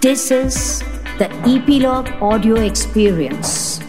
This is the Epilogue Audio Experience.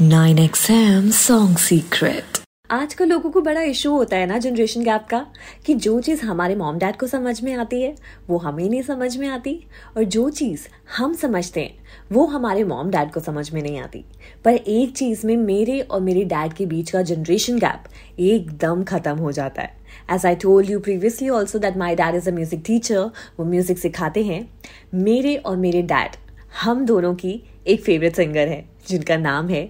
Nine XM Song Secret. आजकल लोगों को बड़ा इशू होता है ना जनरेशन गैप का, कि जो चीज़ हमारे मॉम डैड को समझ में आती है, वो हमें नहीं समझ में आती, और जो चीज़ हम समझते हैं, वो हमारे मॉम डैड को समझ में नहीं आती। पर एक चीज़ में मेरे और मेरे डैड के बीच का जनरेशन गैप एकदम ख़त्म हो जाता है। As I told you previously also that my dad is a music teacher वो म्यूज़िक सिखाते हैं। मेरे और मेरे डैड हम दोनों की एक फेवरेट सिंगर है, जिनका नाम है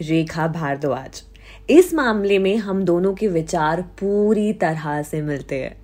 रेखा भारद्वाज। इस मामले में हम दोनों के विचार पूरी तरह से मिलते हैं।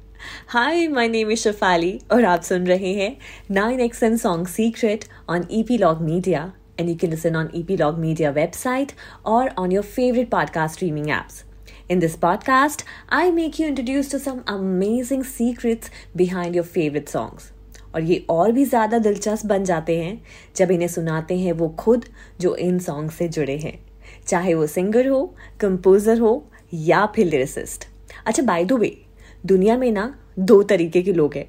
Hi my name is Shafali और आप सुन रहे हैं nine X N song secret on E P log media and you can listen on E P log media website और on your favourite podcast streaming apps in this podcast I make you introduce to some amazing secrets behind your favourite songs और ये और भी ज़्यादा दिलचस्प बन जाते हैं जब इन्हें सुनाते हैं वो खुद जो इन सॉन्ग से जुड़े हैं। चाहे वो सिंगर हो कंपोजर हो, या फिर लिरिसिस्ट अच्छा बाय द वे दुनिया में ना दो तरीके के लोग हैं।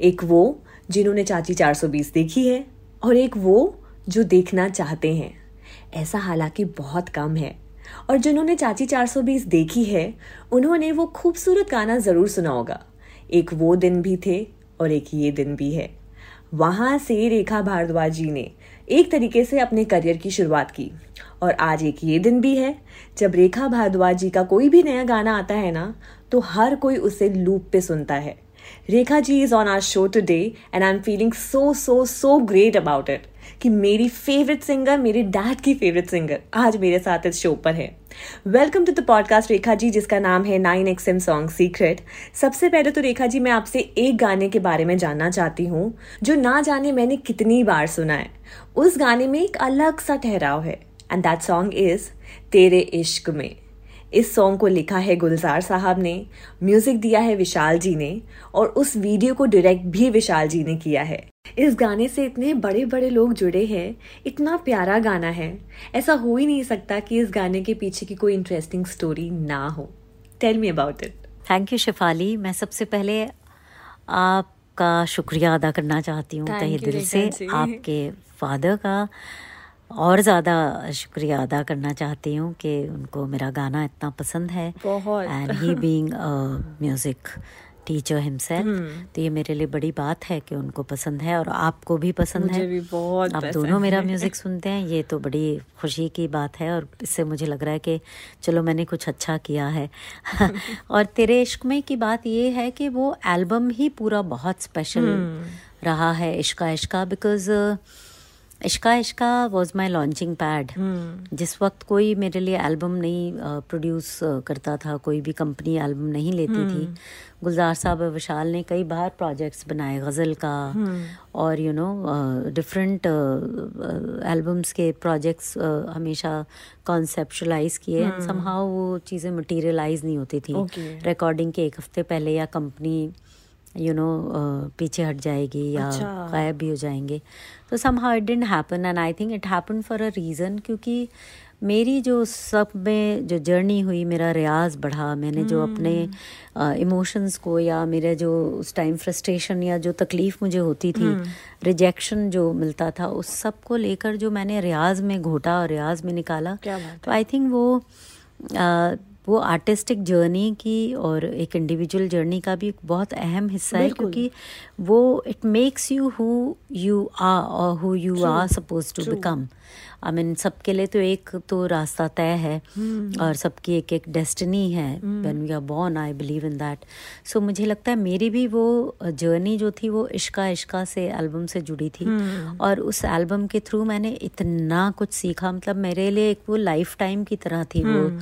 एक वो जिन्होंने चाची 420 देखी है, और एक वो जो देखना चाहते हैं। ऐसा हालाँकि बहुत कम है। और जिन्होंने चाची 420 देखी है, उन्होंने वो खूबसूरत गाना ज़रूर सुना होगा। एक वो दिन भी थे, और एक ये दिन भी है। वहाँ से रेखा भारद्वाज जी ने एक तरीके से अपने करियर की शुरुआत की। और आज एक ये दिन भी है, जब रेखा भारद्वाज जी का कोई भी नया गाना आता है ना तो हर कोई उसे लूप पे सुनता है। Rekha ji is on our show today and I am feeling so so so great about it कि मेरी फेवरेट सिंगर मेरे डैड की फेवरेट सिंगर आज मेरे साथ इस शो पर है। Welcome to the podcast Rekha ji जिसका नाम है nine X M song secret सबसे पहले तो रेखा जी, मैं आपसे एक गाने के बारे में जानना चाहती हूँ, जो ना जाने मैंने कितनी बार सुना है। उस गाने में एक अलग सा ठहराव है एंड दैट सॉन्ग इज़ तेरे इश्क में। इस सॉन्ग को लिखा है गुलजार साहब ने म्यूज़िक दिया है विशाल जी ने और उस वीडियो को डायरेक्ट भी विशाल जी ने किया है। इस गाने से इतने बड़े बड़े लोग जुड़े हैं इतना प्यारा गाना है। ऐसा हो ही नहीं सकता कि इस गाने के पीछे की कोई इंटरेस्टिंग स्टोरी ना हो। Tell me about it thank you Shifali मैं सबसे पहले आपका शुक्रिया अदा करना चाहती हूँ। तहे दिल से आपके फादर का। और ज़्यादा शुक्रिया अदा करना चाहती हूँ कि उनको मेरा गाना इतना पसंद है। And he being music teacher himself तो ये मेरे लिए बड़ी बात है कि उनको पसंद है और आपको भी पसंद मुझे है। भी बहुत आप दोनों मेरा म्यूज़िक सुनते हैं ये तो बड़ी खुशी की बात है और इससे मुझे लग रहा है कि चलो मैंने कुछ अच्छा किया है। और तेरे इश्क में की बात ये है कि वो एल्बम ही पूरा बहुत स्पेशल हम्म। रहा है Ishqa Ishqa because Ishqa Ishqa was my launching pad जिस वक्त कोई मेरे लिए एल्बम नहीं प्रोड्यूस करता था कोई भी कंपनी एल्बम नहीं लेती थी हम्म। गुलजार साहब विशाल ने कई बार प्रोजेक्ट्स बनाए गज़ल का हम्म। और यू नो डिफरेंट एल्बम्स के प्रोजेक्ट्स uh, हमेशा कॉन्सेप्शलाइज किए एंड समहाउ हम्म। वो चीज़ें मटीरियलाइज नहीं होती थी रिकॉर्डिंग okay. के एक हफ़्ते पहले या कंपनी यू नो पीछे हट जाएगी या अच्छा। गायब भी हो जाएँगे तो somehow it didn't happen and I think it happen for a reason क्योंकि मेरी जो सब में जो जर्नी हुई मेरा रियाज बढ़ा मैंने जो अपने इमोशंस hmm. को या मेरे जो उस टाइम फ्रस्ट्रेशन या जो तकलीफ़ मुझे होती थी रिजेक्शन hmm. जो मिलता था उस सबको लेकर जो मैंने रियाज में घोटा और रियाज में निकाला तो आई थिंक वो uh, वो आर्टिस्टिक जर्नी की और एक इंडिविजुअल जर्नी का भी एक बहुत अहम हिस्सा है क्योंकि वो it makes you who you are और who you are suppose to become I mean सबके लिए तो एक तो रास्ता तय है hmm. और सबकी एक एक डेस्टिनी है when we are born I believe in that so मुझे लगता है मेरी भी वो जर्नी जो थी वो इश्का इश्का से एल्बम से जुड़ी थी hmm. और उस एल्बम के थ्रू मैंने इतना कुछ सीखा मतलब मेरे लिए एक वो लाइफ टाइम की तरह थी. वो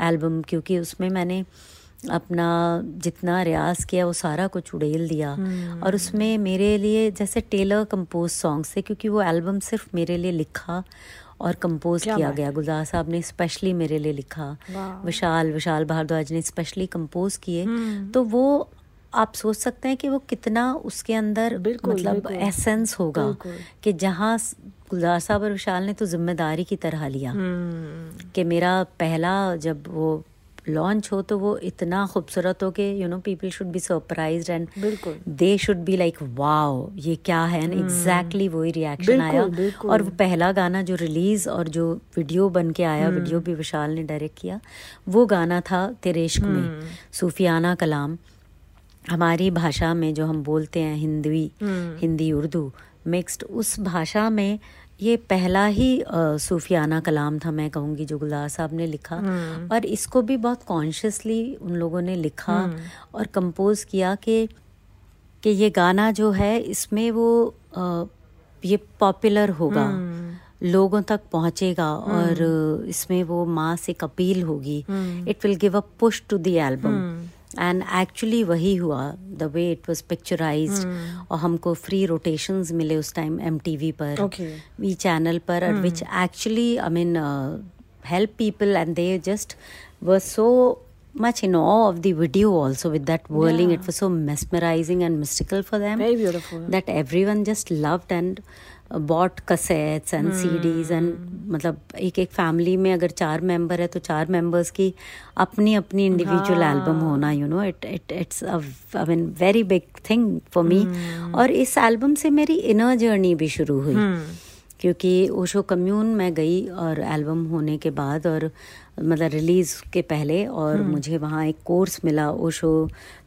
एल्बम क्योंकि उसमें मैंने अपना जितना रियाज किया वो सारा कुछ उड़ेल दिया। hmm. और उसमें मेरे लिए जैसे टेलर कंपोज सॉन्ग्स थे क्योंकि वो एल्बम सिर्फ़ मेरे लिए लिखा और कंपोज किया गया। गुलजार साहब ने स्पेशली मेरे लिए लिखा। विशाल विशाल भारद्वाज ने स्पेशली कंपोज किए। हम्म। तो वो आप सोच सकते हैं कि वो कितना उसके अंदर मतलब एसेंस होगा कि जहाँ गुलजार साहब और विशाल ने तो ज़िम्मेदारी की तरह लिया। हम्म। कि मेरा पहला जब वो लॉन्च हो तो वो इतना खूबसूरत हो कि you know people should be surprise and they should be like wow ये क्या है एंड एग्जैक्टली वही रिएक्शन। आया बिल्कुल। और वो पहला गाना जो रिलीज़ और जो वीडियो बन के आया हम्म। वीडियो भी विशाल ने डायरेक्ट किया वो गाना था तेरे इश्क हम्म। में सूफियाना कलाम हमारी भाषा में जो हम बोलते हैं हिंदी हम्म। हिंदी उर्दू मिक्स्ड उस भाषा में ये पहला ही सूफियाना कलाम था मैं कहूँगी जो गुलजार साहब ने लिखा। हम्म। और इसको भी बहुत कॉन्शियसली उन लोगों ने लिखा और कंपोज किया कि कि ये गाना जो है इसमें वो अ, ये पॉपुलर होगा। लोगों तक पहुंचेगा और इसमें वो मास एक अपील होगी। It will give a push to the album and actually वही हुआ the way it was picturized और हमको फ्री रोटेशंस मिले उस टाइम एमटीवी पर वी चैनल पर which actually I mean help people and they just were so much in awe of the video also with that whirling Yeah. it was so mesmerizing and mystical for them Very beautiful. that everyone just loved and uh, cassettes and CDs and मतलब एक एक family में अगर चार member है तो चार members की अपनी अपनी इंडिविजुअल एल्बम होना you know it it it's I mean very big thing for me और इस एल्बम से मेरी इनर जर्नी भी शुरू हुई। क्योंकि ओशो कम्यून मैं गई और एल्बम होने के बाद और मतलब रिलीज़ के पहले और मुझे वहाँ एक कोर्स मिला ओशो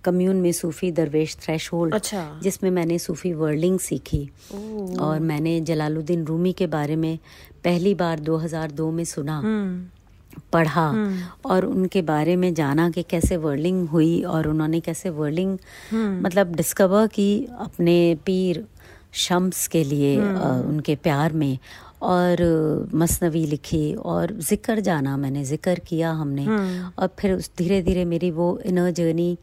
कम्यून में सूफी दरवेश थ्रेश होल्ड अच्छा। जिसमें मैंने सूफी वर्लिंग सीखी। और मैंने जलालुद्दीन रूमी के बारे में पहली बार 2002 में सुना पढ़ा और उनके बारे में जाना कि कैसे वर्लिंग हुई और उन्होंने कैसे वर्लिंग मतलब डिस्कवर की अपने पीर शम्स के लिए अ, उनके प्यार में। और मसनवी लिखी और ज़िक्र जाना मैंने ज़िक्र किया हमने। और फिर उस धीरे धीरे मेरी वो इनर जर्नी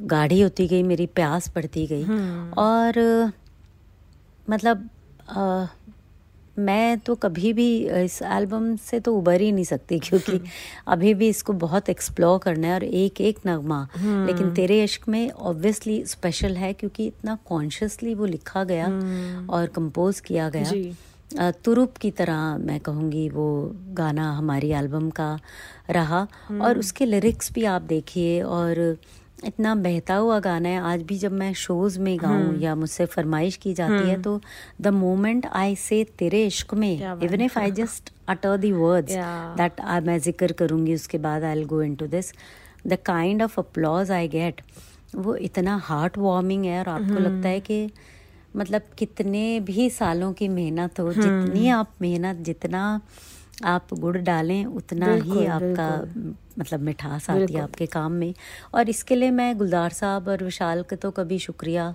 गाढ़ी होती गई मेरी प्यास बढ़ती गई। और मतलब अ, मैं तो कभी भी इस एल्बम से तो उबर ही नहीं सकती क्योंकि अभी भी इसको बहुत एक्सप्लोर करना है और एक एक नगमा लेकिन तेरे इश्क में ऑब्वियसली स्पेशल है क्योंकि इतना कॉन्शियसली वो लिखा गया और कंपोज किया गया। जी। तुरुप की तरह मैं कहूँगी वो गाना हमारी एल्बम का रहा। और उसके लिरिक्स भी आप देखिए और इतना बहता हुआ गाना है। आज भी जब मैं शोज़ में गाऊं या मुझसे फरमाइश की जाती है तो द मोमेंट आई से तेरे इश्क में even if I just utter the words. That मैं ज़िक्र करूँगी उसके बाद I go into this the kind of applause I get वो इतना हार्ट वार्मिंग है और आपको लगता है कि मतलब कितने भी सालों की मेहनत हो जितनी आप मेहनत जितना आप गुड़ डालें उतना ही आपका मतलब मिठास आती है आपके काम में। और इसके लिए मैं गुलजार साहब और विशाल का तो कभी शुक्रिया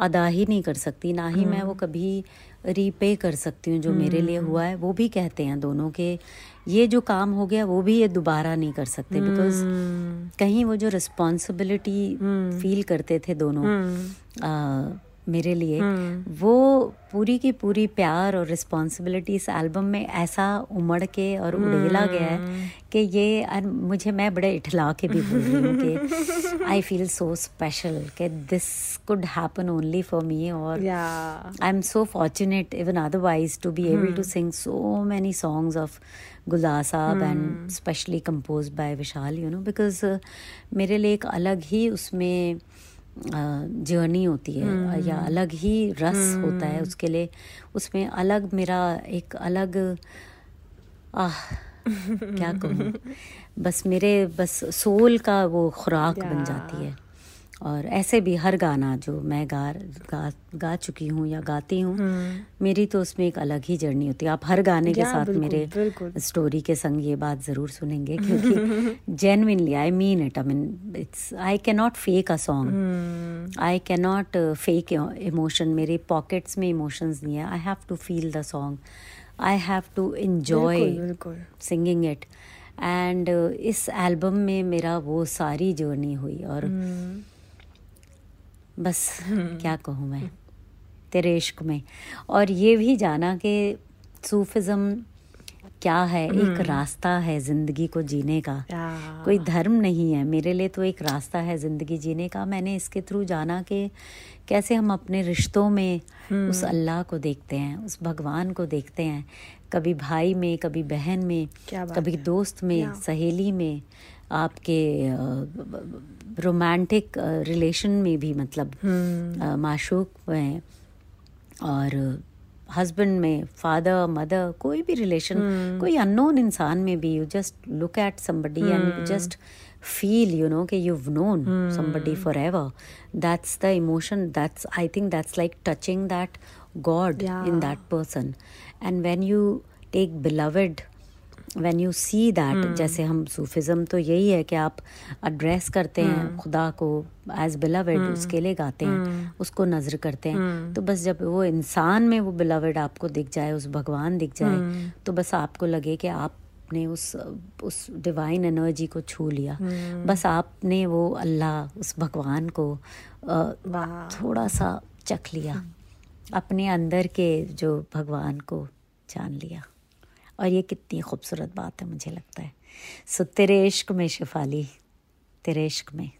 अदा ही नहीं कर सकती ना ही मैं वो कभी रीपे कर सकती हूँ जो मेरे लिए हुआ है वो भी कहते हैं दोनों के ये जो काम हो गया वो भी ये दोबारा नहीं कर सकते बिकॉज़ कहीं वो जो रिस्पॉन्सिबिलिटी फील करते थे दोनों मेरे लिए हम्म। वो पूरी की पूरी प्यार और रिस्पॉन्सिबिलिटी इस एल्बम में ऐसा उमड़ के और उड़ेला गया है हम्म। कि ये मुझे मैं बड़े इठला के भी बोल रही हूँ कि आई फील सो स्पेशल कि this could happen only for me और I am so fortunate even otherwise to be able to sing so many songs of Gulzar Sahab and specially compose by Vishal you know because मेरे लिए एक अलग ही उसमें journey होती है या अलग ही रस होता है उसके लिए उसमें अलग मेरा एक अलग आह क्या कहूँ? बस मेरे बस सोल का वो खुराक बन जाती है। और ऐसे भी हर गाना जो मैं गा गा गा चुकी हूँ या गाती हूँ मेरी तो उसमें एक अलग ही जर्नी होती है। आप हर गाने के साथ बिल्कुल, मेरे बिल्कुल। स्टोरी के संग ये बात ज़रूर सुनेंगे क्योंकि genuinely I mean it I mean it's I can not fake a song I can not fake emotion मेरे पॉकेट्स में इमोशंस नहीं है। I have to feel the song I have to बिल्कुल। सिंगिंग इट एंड इस album में मेरा वो सारी जर्नी हुई और बस क्या कहूँ मैं तेरे इश्क में। और ये भी जाना कि सूफिज़म क्या है एक रास्ता है ज़िंदगी को जीने का। कोई धर्म नहीं है मेरे लिए तो एक रास्ता है ज़िंदगी जीने का। मैंने इसके थ्रू जाना कि कैसे हम अपने रिश्तों में उस अल्लाह को देखते हैं उस भगवान को देखते हैं। कभी भाई में कभी बहन में कभी दोस्त में सहेली में आपके रोमांटिक रिलेशन में भी मतलब हम्म। माशूक हैं। और हस्बैंड में फादर मदर कोई भी रिलेशन हम्म। कोई अननोन इंसान में भी you just look at somebody and just feel you know कि you known somebody for ever that's the emotion that's I think that's like touching that god in that person and when you take beloved when you see that जैसे हम Sufism तो यही है कि आप address करते हैं खुदा को एज बिलवेड उसके लिए गाते हैं उसको नज़र करते हैं। तो बस जब वो इंसान में वो बिलवेड आपको दिख जाए उस भगवान दिख जाए तो बस आपको लगे कि आपने उस उस डिवाइन एनर्जी को छू लिया। बस आपने वो अल्लाह उस भगवान को वाह। थोड़ा सा चख लिया अपने अंदर के जो भगवान को जान लिया। और ये कितनी खूबसूरत बात है मुझे लगता है। सो तेरे इश्क में शिफाली, तेरे इश्क में।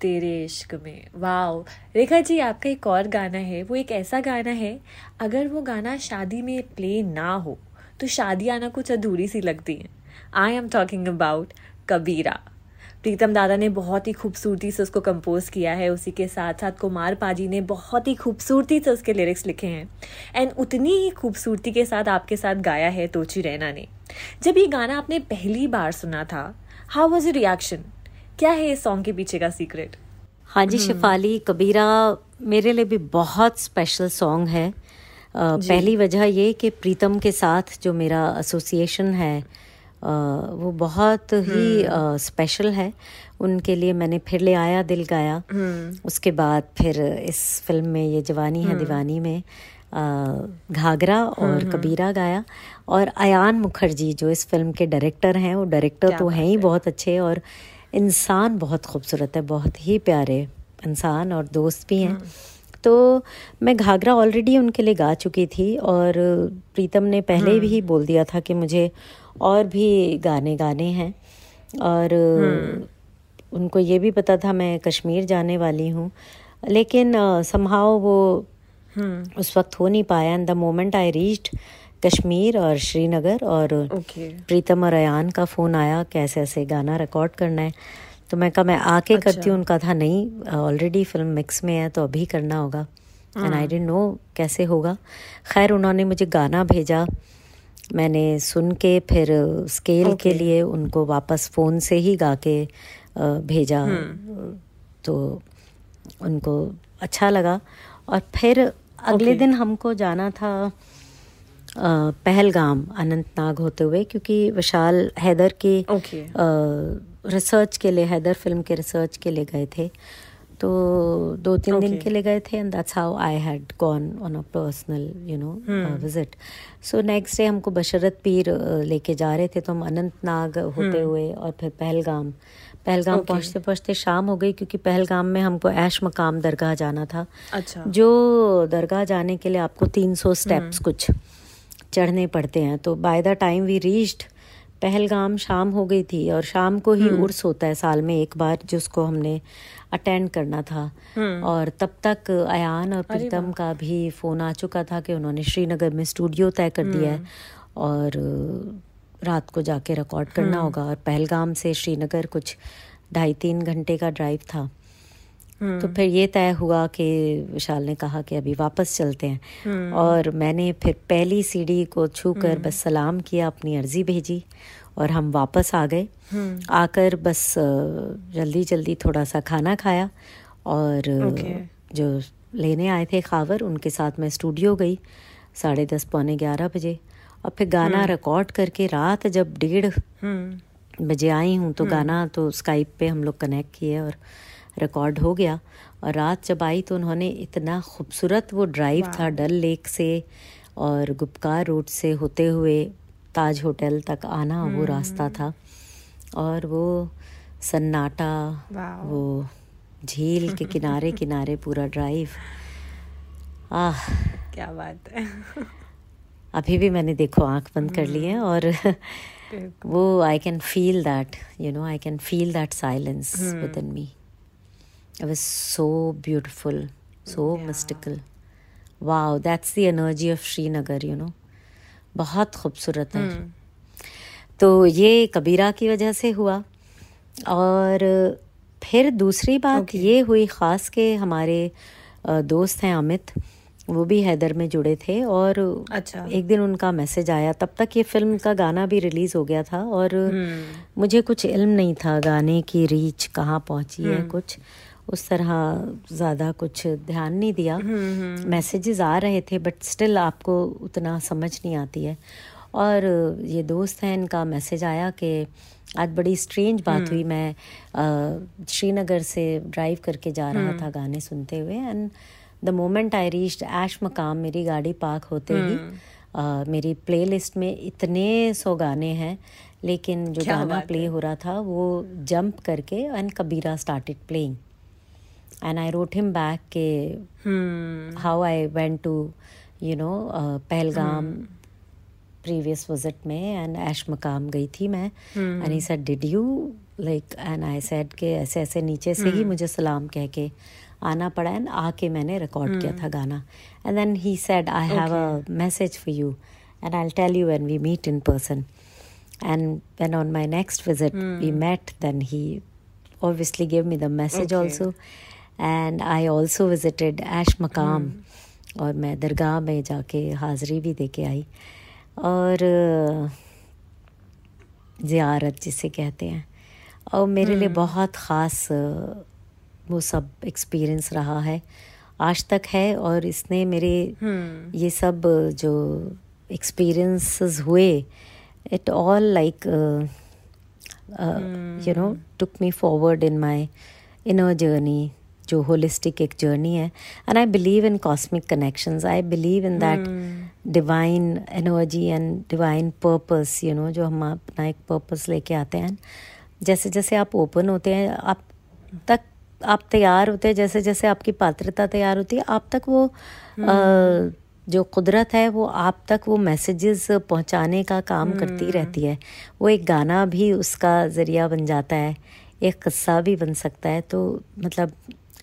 तेरे इश्क में। वाओ। रेखा जी, आपका एक और गाना है। वो एक ऐसा गाना है, अगर वो गाना शादी में प्ले ना हो तो शादी आना कुछ अधूरी सी लगती है। I am talking about Kabira. Pritam Dada ने बहुत ही खूबसूरती से उसको कंपोज किया है उसी के साथ साथ कुमार पाजी ने बहुत ही खूबसूरती से उसके लिरिक्स लिखे हैं। एंड उतनी ही खूबसूरती के साथ आपके साथ गाया है तोची रैना ने। जब ये गाना आपने पहली बार सुना था हाउ वॉज़ यू रिएक्शन क्या है इस सॉन्ग के पीछे का सीक्रेट हाँ जी शिफाली कबीरा मेरे लिए भी बहुत स्पेशल सॉन्ग है। पहली वजह ये कि प्रीतम के साथ जो मेरा एसोसिएशन है वो बहुत ही स्पेशल है। उनके लिए मैंने फिर ले आया दिल गाया। उसके बाद फिर इस फ़िल्म में ये जवानी है दीवानी में घाघरा और कबीरा गाया। और अयान मुखर्जी जो इस फ़िल्म के डायरेक्टर हैं वो डायरेक्टर तो हैं ही बहुत अच्छे और इंसान बहुत खूबसूरत है बहुत ही प्यारे इंसान और दोस्त भी हैं। तो मैं घाघरा ऑलरेडी उनके लिए गा चुकी थी और प्रीतम ने पहले भी बोल दिया था कि मुझे और भी गाने गाने हैं। और उनको ये भी पता था मैं कश्मीर जाने वाली हूँ। लेकिन समहाउ वो उस वक्त हो नहीं पाया। And the moment I reached Kashmir और श्रीनगर और ओके प्रीतम और अयान का फ़ोन आया कैसे ऐसे गाना रिकॉर्ड करना है। तो मैं कहा मैं आके अच्छा। करती हूँ। उनका था नहीं ऑलरेडी फ़िल्म मिक्स में है तो अभी करना होगा। एंड आई डेंट नो कैसे होगा। खैर उन्होंने मुझे गाना भेजा। मैंने सुन के फिर स्केल okay. के लिए उनको वापस फ़ोन से ही गा के भेजा। तो उनको अच्छा लगा। और फिर अगले okay. दिन हमको जाना था पहलगाम अनंतनाग होते हुए क्योंकि विशाल हैदर की ओके रिसर्च के लिए हैदर फ़िल्म के रिसर्च के लिए गए थे। तो दो तीन okay. दिन के लिए गए थे and that's how I had gone on a personal you know visit so next day हमको बशरत पीर लेके जा रहे थे तो हम अनंतनाग होते hmm. हुए और फिर पहलगाम पहलगाम Okay. पहुँचते पहुँचते शाम हो गई क्योंकि पहलगाम में हमको ऐश मकाम दरगाह जाना था अच्छा जो दरगाह जाने के लिए आपको 300 स्टेप्स hmm. कुछ चढ़ने पड़ते हैं तो by the time we reached Pahalgam शाम हो गई थी और शाम को ही उर्स होता है साल में एक बार जिसको हमने अटेंड करना था। और तब तक अयान और प्रीतम का भी फ़ोन आ चुका था कि उन्होंने श्रीनगर में स्टूडियो तय कर दिया है। और रात को जाके रिकॉर्ड करना होगा। और पहलगाम से श्रीनगर कुछ ढाई तीन घंटे का ड्राइव था। तो फिर ये तय हुआ कि विशाल ने कहा कि अभी वापस चलते हैं। और मैंने फिर पहली सीढ़ी को छू कर बस सलाम किया अपनी अर्जी भेजी और हम वापस आ गए। आकर बस जल्दी जल्दी थोड़ा सा खाना खाया और Okay. जो लेने आए थे खावर उनके साथ मैं स्टूडियो गई साढ़े दस पौने ग्यारह बजे। और फिर गाना रिकॉर्ड करके रात जब डेढ़ हम्म। बजे आई हूँ तो गाना तो स्काइप पे हम लोग कनेक्ट किए और रिकॉर्ड हो गया। और रात जब आई तो उन्होंने इतना खूबसूरत वो ड्राइव था डल लेक से और गुप्कार रोड से होते हुए ताज होटल तक आना वो रास्ता था। और वो सन्नाटा वो झील के किनारे किनारे पूरा ड्राइव आह। क्या बात है। अभी भी मैंने देखो आँख बंद कर ली है और वो I can feel that you know I can feel that silence within me was so beautiful so mystical wow that's the energy of srinagar you know बहुत खूबसूरत है। तो ये कबीरा की वजह से हुआ। और फिर दूसरी बात Okay. ये हुई ख़ास के हमारे दोस्त हैं अमित वो भी हैदर में जुड़े थे और अच्छा। एक दिन उनका मैसेज आया। तब तक ये फ़िल्म का गाना भी रिलीज़ हो गया था और मुझे कुछ इल्म नहीं था गाने की रीच कहाँ पहुँची है कुछ। उस तरह ज़्यादा कुछ ध्यान नहीं दिया। मैसेजेस आ रहे थे बट स्टिल आपको उतना समझ नहीं आती है। और ये दोस्त हैं इनका मैसेज आया कि आज बड़ी स्ट्रेंज बात हुई। मैं श्रीनगर से ड्राइव करके जा रहा था गाने सुनते हुए and the moment I reached Aishmuqam मेरी गाड़ी पार्क होते ही अ, मेरी प्लेलिस्ट में इतने सौ गाने हैं लेकिन जो गाना प्ले हो। रहा था वो जंप करके and Kabira started playing and I wrote him back के how I went to you know Pahalgam previous visit में एंड ऐश मकाम गई थी मैं। And he said did you like and I said के ऐसे ऐसे नीचे से ही मुझे सलाम कह के आना पड़ा एंड आके मैंने रिकॉर्ड किया था गाना। And then he said I have a message for you and I tell you when we meet in person and when on my next visit we met then he obviously gave me the message Okay. also. And i also visited ash maqam और मैं दरगाह में जाके हाज़री भी दे के आई। और ज़ियारत जिसे कहते हैं। और मेरे लिए बहुत ख़ास वो सब एक्सपीरियंस रहा है। आज तक है और इसने मेरे ये सब जो एक्सपीरियंसेस हुए it all like you know took me forward in my inner journey जो होलिस्टिक एक जर्नी है। And I believe in cosmic connections I believe in that divine energy and divine purpose you know जो हम अपना एक purpose लेके आते हैं। जैसे जैसे आप ओपन होते हैं आप तक आप तैयार होते हैं जैसे जैसे आपकी पात्रता तैयार होती है आप तक वो अ, जो कुदरत है वो आप तक वो मैसेजेस पहुँचाने का काम करती रहती है। वो एक गाना भी उसका ज़रिया बन जाता है एक किस्सा भी बन सकता है। तो मतलब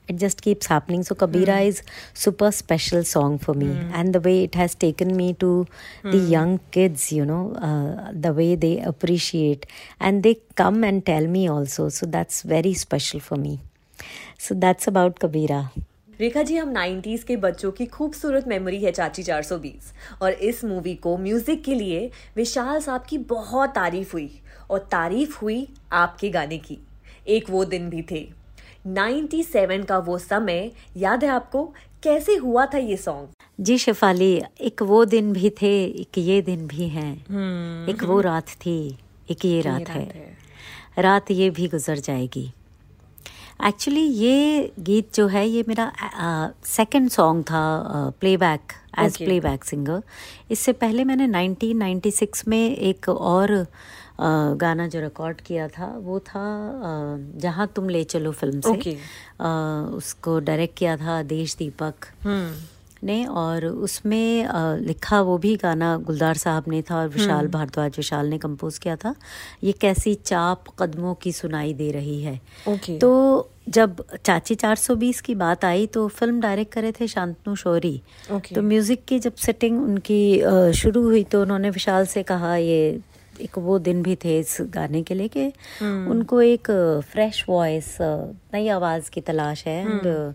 it just keeps happening so kabira mm. is super special song for me mm. and the way it has taken me to mm. the young kids you know uh, the way they appreciate and they come and tell me also so that's very special for me so that's about kabira Rekha ji हम 90s के बच्चों की खूबसूरत memory है चाची 420 और इस movie को music के लिए विशाल साहब की बहुत तारीफ़ हुई और तारीफ़ हुई आपके गाने की एक वो दिन भी थे 97 का वो समय याद है आपको? कैसे हुआ था ये सॉन्ग जी शेफाली एक वो दिन भी थे एक ये दिन भी हैं। एक वो रात थी एक ये रात रात है। है। रात ये भी गुजर जाएगी। एक्चुअली ये गीत जो है ये मेरा सेकंड सॉन्ग था प्लेबैक एज. प्लेबैक सिंगर इससे पहले मैंने 1996 में एक और अ, गाना जो रिकॉर्ड किया था वो था जहाँ तुम ले चलो फ़िल्म से Okay. उसको डायरेक्ट किया था देश दीपक ने और उसमें लिखा वो भी गाना गुलदार साहब ने था और विशाल भारद्वाज विशाल ने कंपोज किया था ये कैसी चाप कदमों की सुनाई दे रही है Okay. तो जब चाची 420 की बात आई तो फ़िल्म डायरेक्ट करे थे शांतनु शौरी Okay. तो म्यूज़िक की जब सेटिंग उनकी शुरू हुई तो उन्होंने विशाल से कहा ये एक वो दिन भी थे इस गाने के लिए कि उनको एक फ्रेश वॉइस नई आवाज़ की तलाश है एंड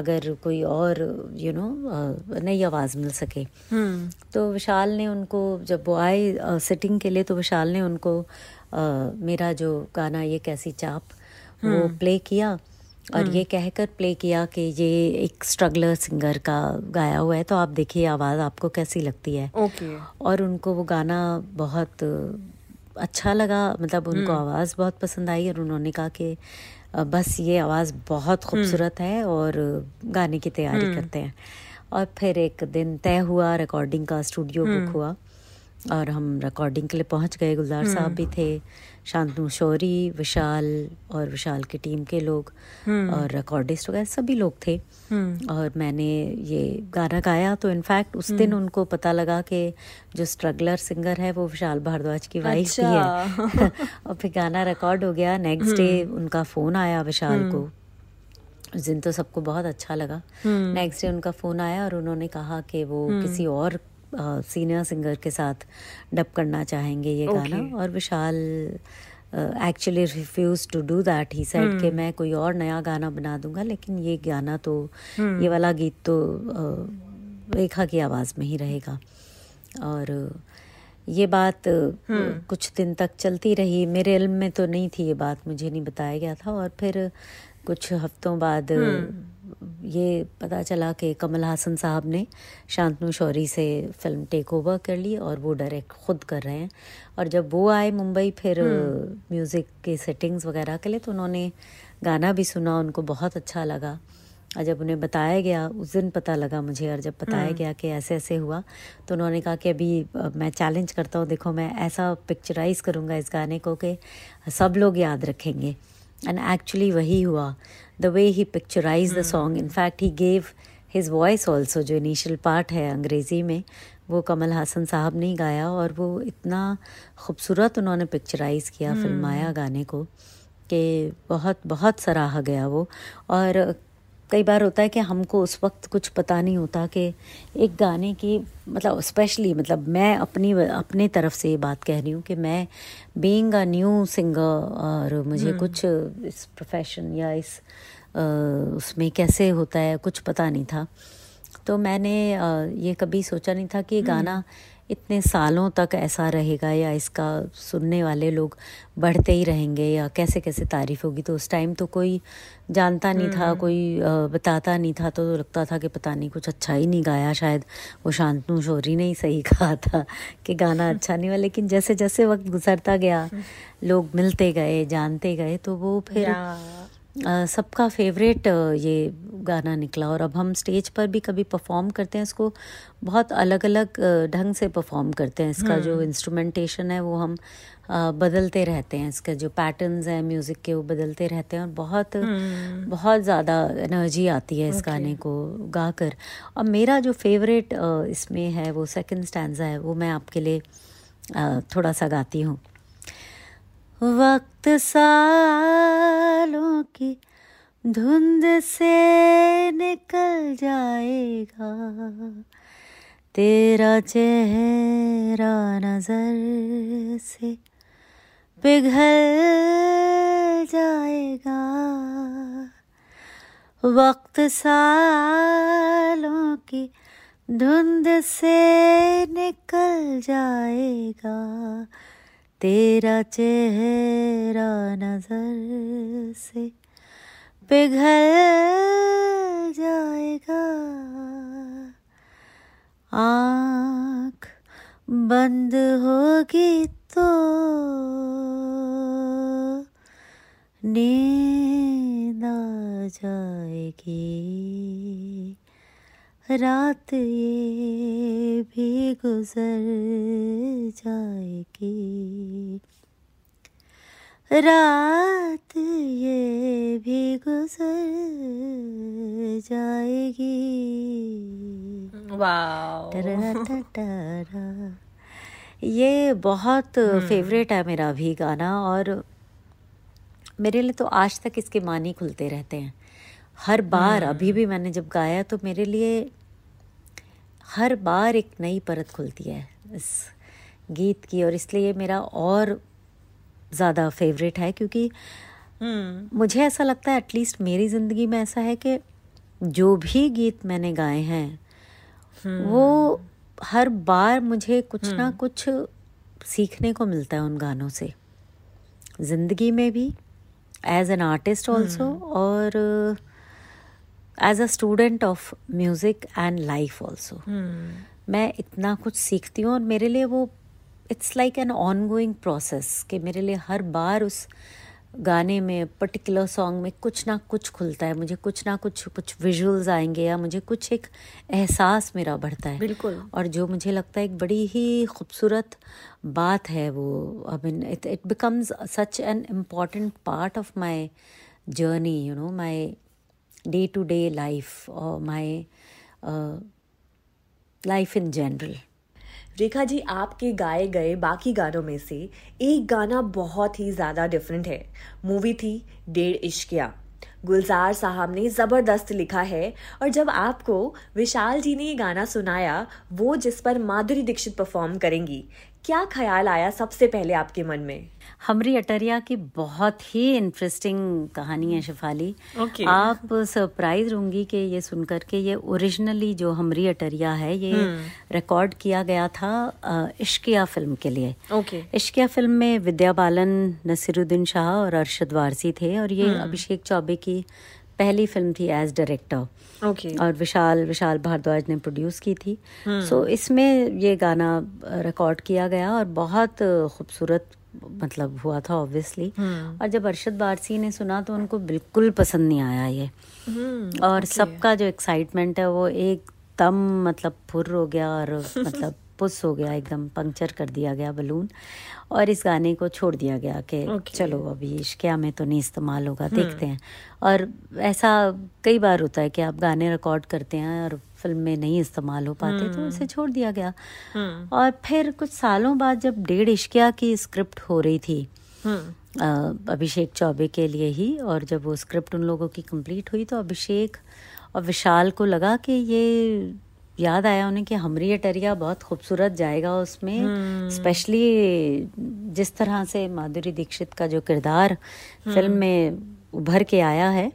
अगर कोई और यू नो नई आवाज़ मिल सके। तो विशाल ने उनको जब वो आए सिटिंग के लिए तो विशाल ने उनको अ, मेरा जो गाना ये कैसी चाप वो प्ले किया। और ये कहकर प्ले किया कि ये एक स्ट्रगलर सिंगर का गाया हुआ है तो आप देखिए आवाज़ आपको कैसी लगती है। ओके और उनको वो गाना बहुत अच्छा लगा मतलब उनको आवाज़ बहुत पसंद आई और उन्होंने कहा कि बस ये आवाज़ बहुत खूबसूरत है और गाने की तैयारी करते हैं। और फिर एक दिन तय हुआ रिकॉर्डिंग का स्टूडियो बुक हुआ और हम रिकॉर्डिंग के लिए पहुँच गए। गुलजार साहब भी थे। शांतनु शौरी विशाल और विशाल की टीम के लोग और रिकॉर्डिस्ट वगैरह सभी लोग थे। और मैंने ये गाना गाया तो इनफैक्ट उस दिन उनको पता लगा कि जो स्ट्रगलर सिंगर है वो विशाल भारद्वाज की वाइफ भी है। और फिर गाना रिकॉर्ड हो गया। नेक्स्ट डे उनका फ़ोन आया विशाल को। उस दिन तो सबको बहुत अच्छा लगा। नेक्स्ट डे उनका फ़ोन आया और उन्होंने कहा कि वो किसी और सीनियर सिंगर के साथ डब करना चाहेंगे ये Okay. गाना और Vishal actually refuse to do that he said कि मैं कोई और नया गाना बना दूँगा लेकिन ये गाना तो hmm. ये वाला गीत तो रेखा की आवाज़ में ही रहेगा। और ये बात अ, कुछ दिन तक चलती रही। मेरे इल्म में तो नहीं थी ये बात मुझे नहीं बताया गया था। और फिर कुछ हफ्तों बाद ये पता चला कि कमल हासन साहब ने शांतनु शौरी से फ़िल्म टेक ओवर कर ली और वो डायरेक्ट खुद कर रहे हैं। और जब वो आए मुंबई फिर म्यूज़िक के सेटिंग्स वगैरह के लिए तो उन्होंने गाना भी सुना उनको बहुत अच्छा लगा। और जब उन्हें बताया गया उस दिन पता लगा मुझे और जब बताया गया कि ऐसे ऐसे हुआ तो उन्होंने कहा कि अभी मैं चैलेंज करता हूँ देखो मैं ऐसा पिक्चराइज करूँगा इस गाने को कि सब लोग याद रखेंगे। एंड एक्चुअली वही हुआ। The way he picturise the song infact he gave his voice also जो इनिशियल पार्ट है अंग्रेज़ी में वो कमल हासन साहब ने ही गाया और वो इतना खूबसूरत उन्होंने पिक्चराइज किया फिल्माया गाने को कि बहुत बहुत सराहा गया वो। और कई बार होता है कि हमको उस वक्त कुछ पता नहीं होता कि एक गाने की मतलब स्पेशली मतलब मैं अपनी अपने तरफ़ से ये बात कह रही हूँ कि मैं बीइंग अ न्यू सिंगर और मुझे कुछ इस प्रोफेशन या इस उसमें कैसे होता है कुछ पता नहीं था। तो मैंने ये कभी सोचा नहीं था कि ये गाना इतने सालों तक ऐसा रहेगा या इसका सुनने वाले लोग बढ़ते ही रहेंगे या कैसे कैसे तारीफ़ होगी? तो उस टाइम तो कोई जानता नहीं था कोई बताता नहीं था तो लगता था कि पता नहीं कुछ अच्छा ही नहीं गाया शायद। वो शांतनु शोरी ने ही सही कहा था कि गाना अच्छा नहीं हुआ लेकिन जैसे जैसे वक्त गुजरता गया लोग मिलते गए जानते गए तो वो फिर सबका फेवरेट ये गाना निकला और अब हम स्टेज पर भी कभी परफॉर्म करते हैं इसको बहुत अलग अलग ढंग से परफॉर्म करते हैं। इसका जो इंस्ट्रूमेंटेशन है वो हम बदलते रहते हैं। इसके जो पैटर्न्स हैं म्यूज़िक के वो बदलते रहते हैं और बहुत बहुत ज़्यादा एनर्जी आती है इस गाने को गाकर। और मेरा जो फेवरेट इसमें है वो सेकंड स्टैंजा है वो मैं आपके लिए थोड़ा सा गाती हूँ। वक्त सालों की धुंध से निकल जाएगा। तेरा चेहरा नज़र से पिघल जाएगा। वक्त सालों की धुंध से निकल जाएगा। तेरा चेहरा नज़र से पिघल जाएगा। आँख बंद होगी तो नींद आ जाएगी। रात ये भी गुजर जाएगी रात ये भी गुजर जाएगी टररटटरा। ये बहुत फेवरेट है मेरा भी गाना और मेरे लिए तो आज तक इसके मानी खुलते रहते हैं हर बार अभी भी मैंने जब गाया तो मेरे लिए हर बार एक नई परत खुलती है इस गीत की और इसलिए ये मेरा और ज़्यादा फेवरेट है क्योंकि हम्म। मुझे ऐसा लगता है एटलीस्ट मेरी ज़िंदगी में ऐसा है कि जो भी गीत मैंने गाए हैं वो हर बार मुझे कुछ ना कुछ सीखने को मिलता है उन गानों से। ज़िंदगी में भी एज एन आर्टिस्ट ऑल्सो और as a student of music and life also मैं इतना कुछ सीखती हूँ और मेरे लिए वो it's like an ongoing process कि मेरे लिए हर बार उस गाने में पर्टिकुलर सॉन्ग में कुछ ना कुछ खुलता है। मुझे कुछ ना कुछ कुछ विजुअल्स आएँगे या मुझे कुछ एक एहसास मेरा बढ़ता है। बिल्कुल। और जो मुझे लगता है एक बड़ी ही खूबसूरत बात है वो I mean it it becomes such an important part of my journey you know my day to day life और माई लाइफ इन जनरल रेखा जी, आपके गाए गए बाकी गानों में से एक गाना बहुत ही ज़्यादा डिफरेंट है। मूवी थी डेढ़ इश्किया। गुलजार साहब ने ज़बरदस्त लिखा है और जब आपको विशाल जी ने ये गाना सुनाया, वो जिस पर माधुरी दीक्षित परफॉर्म करेंगी। क्या ख्याल आया सबसे पहले आपके मन में? हमरी अटरिया की बहुत ही इंटरेस्टिंग कहानी है शिफाली। Okay. आप सरप्राइज़ होंगी कि ये सुनकर के ये ओरिजिनली जो हमरी अटरिया है ये रिकॉर्ड किया गया था इश्किया फ़िल्म के लिए। ओके इश्किया फ़िल्म में विद्या बालन नसीरुद्दीन शाह और अरशद वारसी थे और ये अभिषेक चौबे की पहली फ़िल्म थी एज डायरेक्टर ओके और विशाल विशाल भारद्वाज ने प्रोड्यूस की थी। सो so, इसमें ये गाना रिकॉर्ड किया गया और बहुत खूबसूरत मतलब हुआ था ऑब्वियसली और जब अरशद बारसी ने सुना तो उनको बिल्कुल पसंद नहीं आया ये। और सबका जो एक्साइटमेंट है वो एकदम मतलब फुर हो गया और मतलब पुस हो गया एकदम पंक्चर कर दिया गया बलून और इस गाने को छोड़ दिया गया कि Okay. चलो अभी इश्किया में तो नहीं इस्तेमाल होगा देखते हैं। और ऐसा कई बार होता है कि आप गाने रिकॉर्ड करते हैं और फ़िल्म में नहीं इस्तेमाल हो पाते तो उसे छोड़ दिया गया। और फिर कुछ सालों बाद जब डेढ़ इश्किया की स्क्रिप्ट हो रही थी अभिषेक चौबे के लिए ही और जब वो स्क्रिप्ट उन लोगों की कंप्लीट हुई तो अभिषेक और विशाल को लगा कि ये याद आया उन्हें कि हमरी अटरिया बहुत खूबसूरत जाएगा उसमें स्पेशली जिस तरह से माधुरी दीक्षित का जो किरदार फ़िल्म में उभर के आया है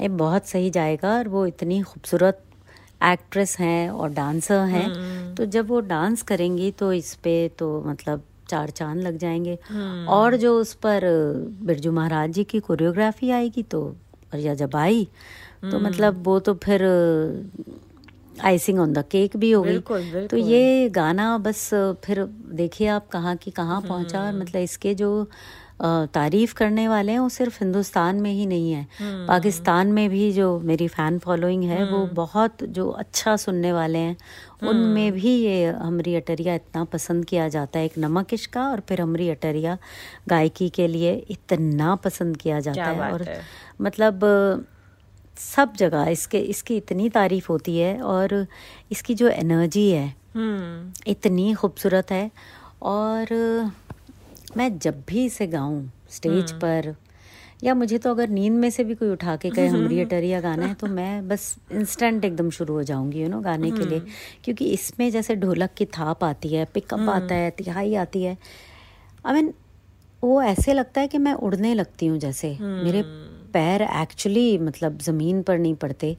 ये बहुत सही जाएगा और वो इतनी खूबसूरत एक्ट्रेस हैं और डांसर हैं। तो जब वो डांस करेंगी तो इस पे तो मतलब चार चाँद लग जाएँगे। और जो उस पर बिरजू महाराज जी की कोरियोग्राफी आएगी तो और या जब आई तो मतलब वो तो फिर आइसिंग ऑन द केक भी हो गई। बिल्कुल, तो ये गाना बस फिर देखिए आप कहाँ की कहाँ पहुँचा। और मतलब इसके जो तारीफ़ करने वाले हैं वो सिर्फ़ हिंदुस्तान में ही नहीं है। पाकिस्तान में भी जो मेरी फ़ैन फॉलोइंग है वो बहुत जो अच्छा सुनने वाले हैं उनमें भी ये हमरी अटरिया इतना पसंद किया जाता है एक नमक इश्का और फिर हमरी अटरिया गायकी के लिए इतना पसंद किया जाता है। और है। मतलब सब जगह इसके इसकी इतनी तारीफ़ होती है और इसकी जो एनर्जी है इतनी खूबसूरत है और मैं जब भी इसे गाऊं स्टेज पर या मुझे तो अगर नींद में से भी कोई उठा के कहे हमरी अटरिया गाना है तो मैं बस इंस्टेंट एकदम शुरू हो जाऊँगी यू नो गाने के लिए। क्योंकि इसमें जैसे ढोलक की थाप आती है पिकअप आता है तिहाई आती है। आई मीन वो ऐसे लगता है कि मैं उड़ने लगती हूँ जैसे मेरे पैर एक्चुअली मतलब ज़मीन पर नहीं पड़ते।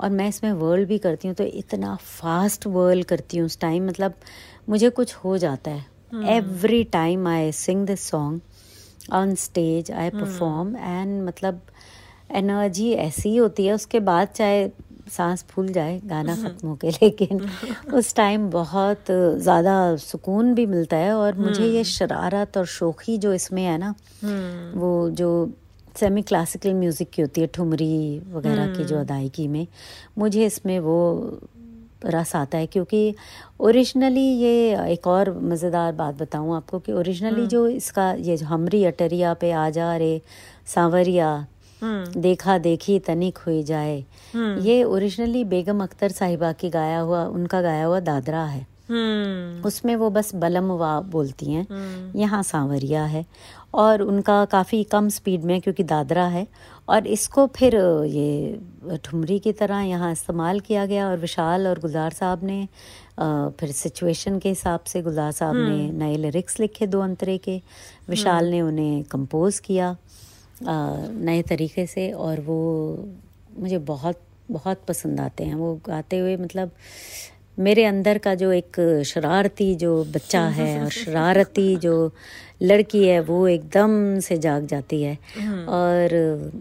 और मैं इसमें वर्ल भी करती हूँ तो इतना फास्ट वर्ल करती हूँ उस टाइम मतलब मुझे कुछ हो जाता है। Every time I sing this song on stage I perform and मतलब एनर्जी ऐसी ही होती है उसके बाद चाहे सांस फूल जाए गाना ख़त्म हो के लेकिन उस टाइम बहुत ज़्यादा सुकून भी मिलता है। और मुझे ये शरारत और शोखी जो इसमें है ना वो जो सेमी क्लासिकल म्यूज़िक की होती है ठुमरी वगैरह की जो अदायगी में मुझे इसमें वो रस आता है क्योंकि ओरिजिनली ये एक और मज़ेदार बात बताऊँ आपको कि ओरिजिनली जो इसका ये जो हमरी अटरिया पे आ जा रे सांवरिया देखा देखी तनिक हुई जाए ये ओरिजिनली बेगम अख्तर साहिबा की गाया हुआ उनका गाया हुआ दादरा है। उसमें वो बस बलम वा बोलती हैं यहाँ सांवरिया है। और उनका काफ़ी कम स्पीड में क्योंकि दादरा है। और इसको फिर ये ठुमरी की तरह यहाँ इस्तेमाल किया गया और विशाल और गुलजार साहब ने फिर सिचुएशन के हिसाब से गुलजार साहब ने नए लिरिक्स लिखे दो अंतरे के। विशाल ने उन्हें कंपोज किया नए तरीके से और वो मुझे बहुत बहुत पसंद आते हैं। वो गाते हुए मतलब मेरे अंदर का जो एक शरारती जो बच्चा है और शरारती जो लड़की है वो एकदम से जाग जाती है। और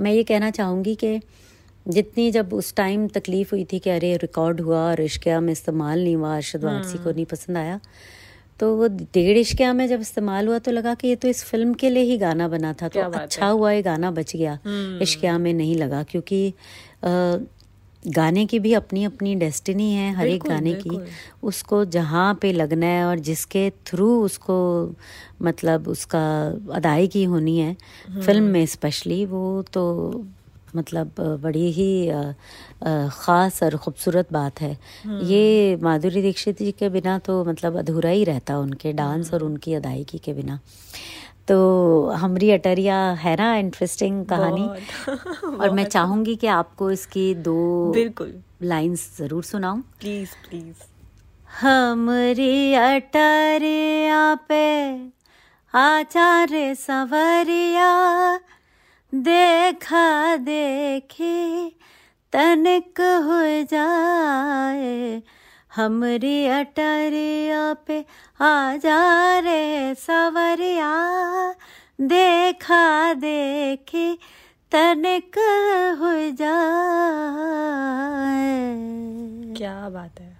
मैं ये कहना चाहूँगी कि जितनी जब उस टाइम तकलीफ़ हुई थी कि अरे रिकॉर्ड हुआ और इश्किया में इस्तेमाल नहीं हुआ अरशद वारसी को नहीं पसंद आया तो वो डेढ़ इश्किया में जब इस्तेमाल हुआ तो लगा कि ये तो इस फ़िल्म के लिए ही गाना बना था तो अच्छा हुआ ये गाना बच गया इश्किया में नहीं लगा क्योंकि गाने की भी अपनी अपनी डेस्टिनी है हर एक गाने की। उसको जहाँ पे लगना है और जिसके थ्रू उसको मतलब उसका अदायगी होनी है फ़िल्म में स्पेशली वो तो मतलब बड़ी ही ख़ास और ख़ूबसूरत बात है। ये माधुरी दीक्षित जी के बिना तो मतलब अधूरा ही रहता उनके डांस और उनकी अदायगी के बिना। तो हमरी अटरिया है ना इंटरेस्टिंग कहानी और मैं चाहूँगी कि आपको इसकी दो बिल्कुल। लाइंस ज़रूर सुनाऊं। प्लीज़ प्लीज़ हमरी अटरिया पे आचार्य सवरिया देखा देखी तनिक हो जाए हमरी अटरिया पे आ जा रे सवरिया, देखा देखी तनिक हो जाए। क्या बात है।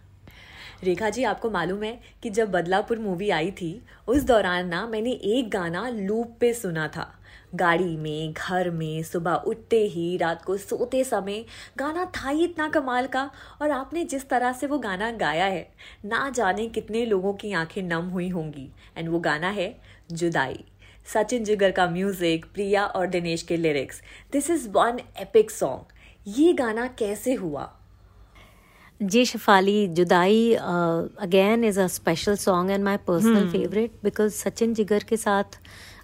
रेखा जी, आपको मालूम है कि जब बदलापुर मूवी आई थी, उस दौरान ना मैंने एक गाना लूप पे सुना था। गाड़ी में घर में सुबह उठते ही रात को सोते समय गाना था ही इतना कमाल का। और आपने जिस तरह से वो गाना गाया है ना जाने कितने लोगों की आँखें नम हुई होंगी। एंड वो गाना है जुदाई। सचिन जिगर का म्यूज़िक प्रिया और दिनेश के lyrics this is one epic song ये गाना कैसे हुआ? जी Shifali Judaai again is a special song and my personal favourite because Sachin Jigar के साथ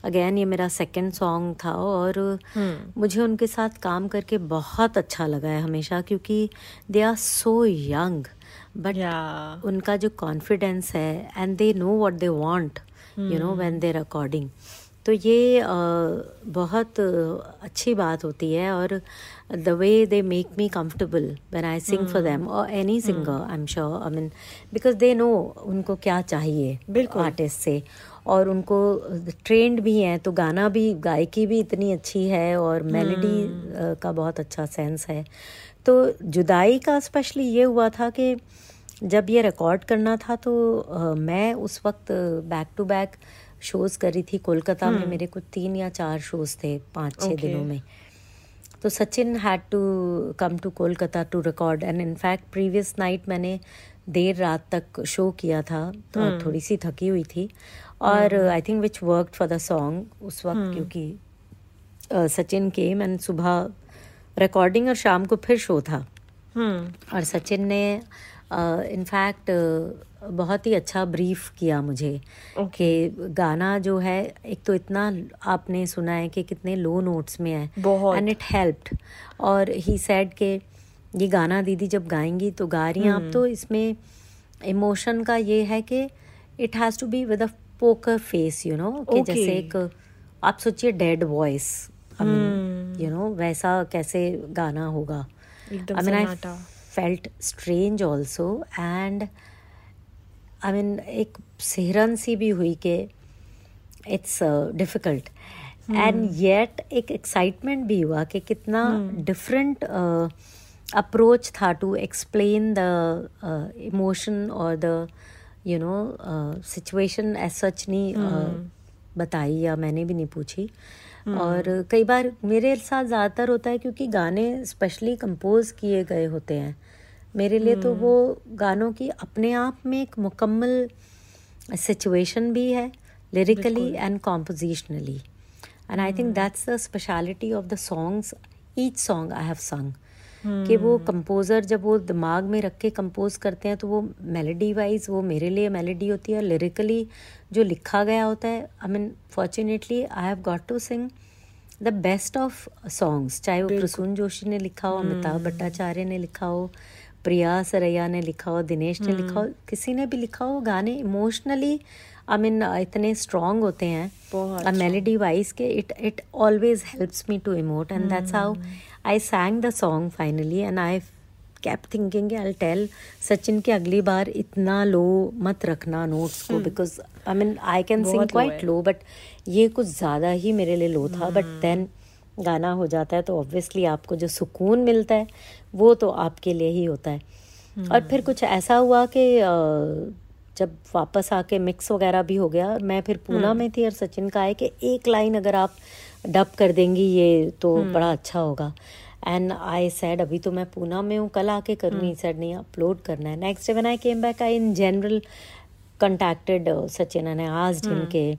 अगेन ये मेरा सेकंड सॉन्ग था और मुझे उनके साथ काम करके बहुत अच्छा लगा है हमेशा क्योंकि they are so young but उनका जो कॉन्फिडेंस है and they know what they want you know when they recording तो ये बहुत अच्छी बात होती है और the way they make me comfortable when I sing for them और any singer I am sure I mean because they know उनको क्या चाहिए बिल्कुल। आर्टिस्ट से। और उनको ट्रेंड भी हैं तो गाना भी गायकी भी इतनी अच्छी है और मेलोडी का बहुत अच्छा सेंस है। तो जुदाई का स्पेशली ये हुआ था कि जब ये रिकॉर्ड करना था तो अ, मैं उस वक्त बैक टू बैक शोज़ कर रही थी। कोलकाता में मेरे कुछ तीन या चार शोज़ थे पाँच छः Okay. दिनों में। तो Sachin had to come to Kolkata to record and in fact previous night मैंने देर रात तक शो किया था। तो थोड़ी सी थकी हुई थी। और I think which work for the song उस वक्त क्योंकि सचिन केम एंड सुबह रिकॉर्डिंग और शाम को फिर शो था। हम्म और सचिन ने इनफैक्ट uh, बहुत ही अच्छा ब्रीफ किया मुझे कि गाना जो है एक तो इतना आपने सुना है कि कितने लो नोट्स में है। एंड इट हेल्प्ड और ही सेड के ये गाना दीदी जब गाएँगी तो गा रही हैं आप तो इसमें इमोशन का ये है कि it has to be with a poker face you know कि जैसे एक आप सोचिए डेड वॉइस यू नो वैसा कैसे गाना होगा। mean, I सन्नाटा। felt strange also and I mean एक सिहरन सी भी हुई कि इट्स डिफ़िकल्ट एंड येट एक एक्साइटमेंट भी हुआ कि कितना डिफरेंट अप्रोच था टू एक्सप्लेन द इमोशन और the you know situation as such नहीं uh, बताई या मैंने भी नहीं पूछी। और कई बार मेरे साथ ज़्यादातर होता है क्योंकि गाने स्पेशली कंपोज किए गए होते हैं। मेरे लिए तो वो गानों की अपने आप में एक मुकम्मल सिचुएशन भी है lyrically and compositionally and I think that's the speciality of the songs each song I have sung कि वो कंपोज़र जब वो दिमाग में रख के कंपोज करते हैं तो वो मेलोडी वाइज वो मेरे लिए मेलोडी होती है। लिरिकली जो लिखा गया होता है I mean fortunately I have got to sing the best of songs चाहे वो प्रसून जोशी ने लिखा हो अमिताभ भट्टाचार्य ने लिखा हो प्रिया सरैया ने लिखा हो दिनेश ने लिखा हो किसी ने भी लिखा हो गाने इमोशनली आई मीन इतने स्ट्रॉन्ग होते हैं। मेलेडी वाइज के it it always helps me to emote and that's how I sang the song finally and I kept thinking I tell Sachin के अगली बार इतना लो मत रखना नोट्स को because I mean I can sing quite low but ये कुछ ज़्यादा ही मेरे लिए लो था बट देन गाना हो जाता है तो ऑब्वियसली आपको जो सुकून मिलता है वो तो आपके लिए ही होता है। और फिर कुछ ऐसा हुआ कि जब वापस आके मिक्स वगैरह भी हो गया मैं फिर पूना में थी और सचिन का है कि एक लाइन अगर आप डब कर देंगी ये तो हम्म। बड़ा अच्छा होगा। एंड आई सेड अभी तो मैं पूना में हूँ कल आके करूँगी। हम्म। सैड नहीं अपलोड करना है। Next day one I came back I in general contacted Sachin ने आज जिम के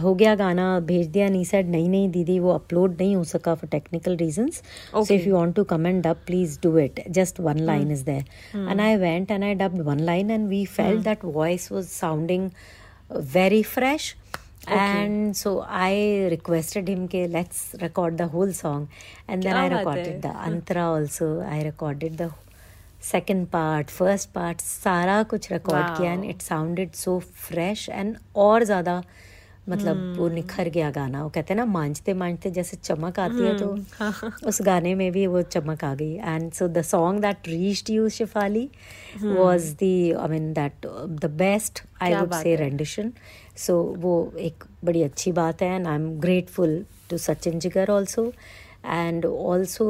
हो गया गाना भेज दिया? नहीं सैड नहीं नहीं दीदी वो अपलोड नहीं हो सका for technical reasons so if you want to comment dub please do it just one line is there and I went and I dub one line and we felt that voice was sounding very fresh and so I requested him के let's record the whole song and then I recorded the antara also I recorded the second part first part सारा कुछ record किया and it sounded so fresh and और ज़्यादा मतलब hmm. वो निखर गया गाना। वो कहते हैं ना मांझते मांझते जैसे चमक आती hmm. है तो उस गाने में भी वो चमक आ गई। And so the song that reached you Shefali was the mean that the best I would say rendition so वो एक बड़ी अच्छी बात है and I am grateful to Sachin Jigar also and also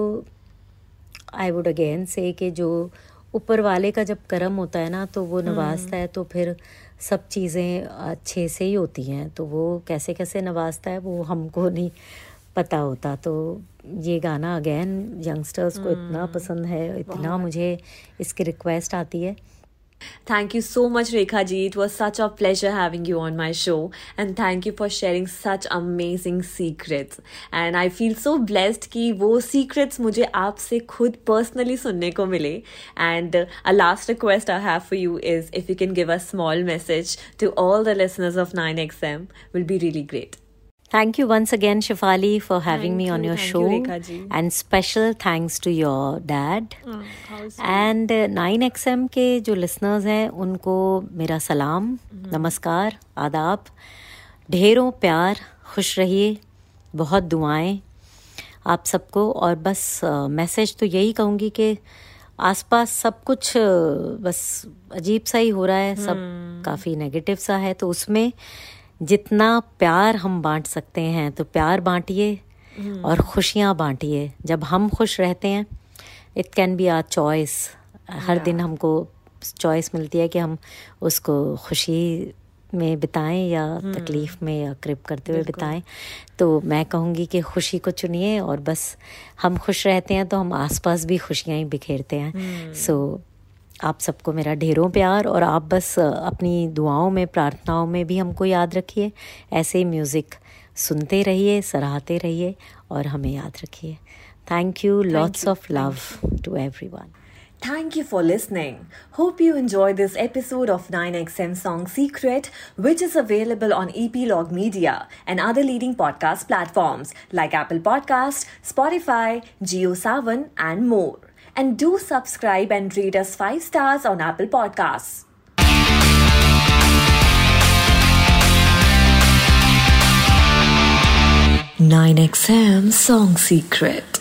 I would again say कि जो ऊपर वाले का जब कर्म होता है ना तो वो नवाजता है तो फिर सब चीज़ें अच्छे से ही होती हैं। तो वो कैसे कैसे नवाजता है वो हमको नहीं पता होता। तो ये गाना अगेन यंगस्टर्स को इतना पसंद है इतना मुझे इसकी रिक्वेस्ट आती है। Thank you so much, Rekha ji. It was such a pleasure having you on my show. And thank you for sharing such amazing secrets. And I feel so blessed कि वो secrets मुझे आपसे खुद personally सुनने को मिले. And uh, a last request I have for you is if you can give a small message to all the listeners of 9XM will be really great. Thank you once again, Shifali, for having Thank me on you, your thank show. you. And special thanks to your dad. And nine X M के जो listeners हैं उनको मेरा सलाम नमस्कार आदाब ढेरों प्यार खुश रहिए बहुत दुआएँ आप सबको और बस मैसेज तो यही कहूँगी कि आसपास सब कुछ बस अजीब सा ही हो रहा है सब काफ़ी नेगेटिव सा है तो उसमें जितना प्यार हम बांट सकते हैं तो प्यार बांटिए और खुशियाँ बांटिए। जब हम खुश रहते हैं it can be our choice हर दिन हमको चॉइस मिलती है कि हम उसको खुशी में बिताएँ या तकलीफ़ में या क्रिप करते हुए बिताएँ। तो मैं कहूँगी कि खुशी को चुनिए और बस हम खुश रहते हैं तो हम आसपास भी खुशियाँ ही बिखेरते हैं। सो आप सबको मेरा ढेरों प्यार और आप बस अपनी दुआओं में प्रार्थनाओं में भी हमको याद रखिए ऐसे ही म्यूज़िक सुनते रहिए सराहते रहिए और हमें याद रखिए thank you lots of love to everyone Thank you for listening. Hope you enjoyed this episode of 9XM Song Secret, which is available on Epilogue Media and other leading podcast platforms like Apple Podcast, Spotify, GeoSavan, and more. And do subscribe and rate us 5 stars on Apple Podcasts. 9XM Song Secret.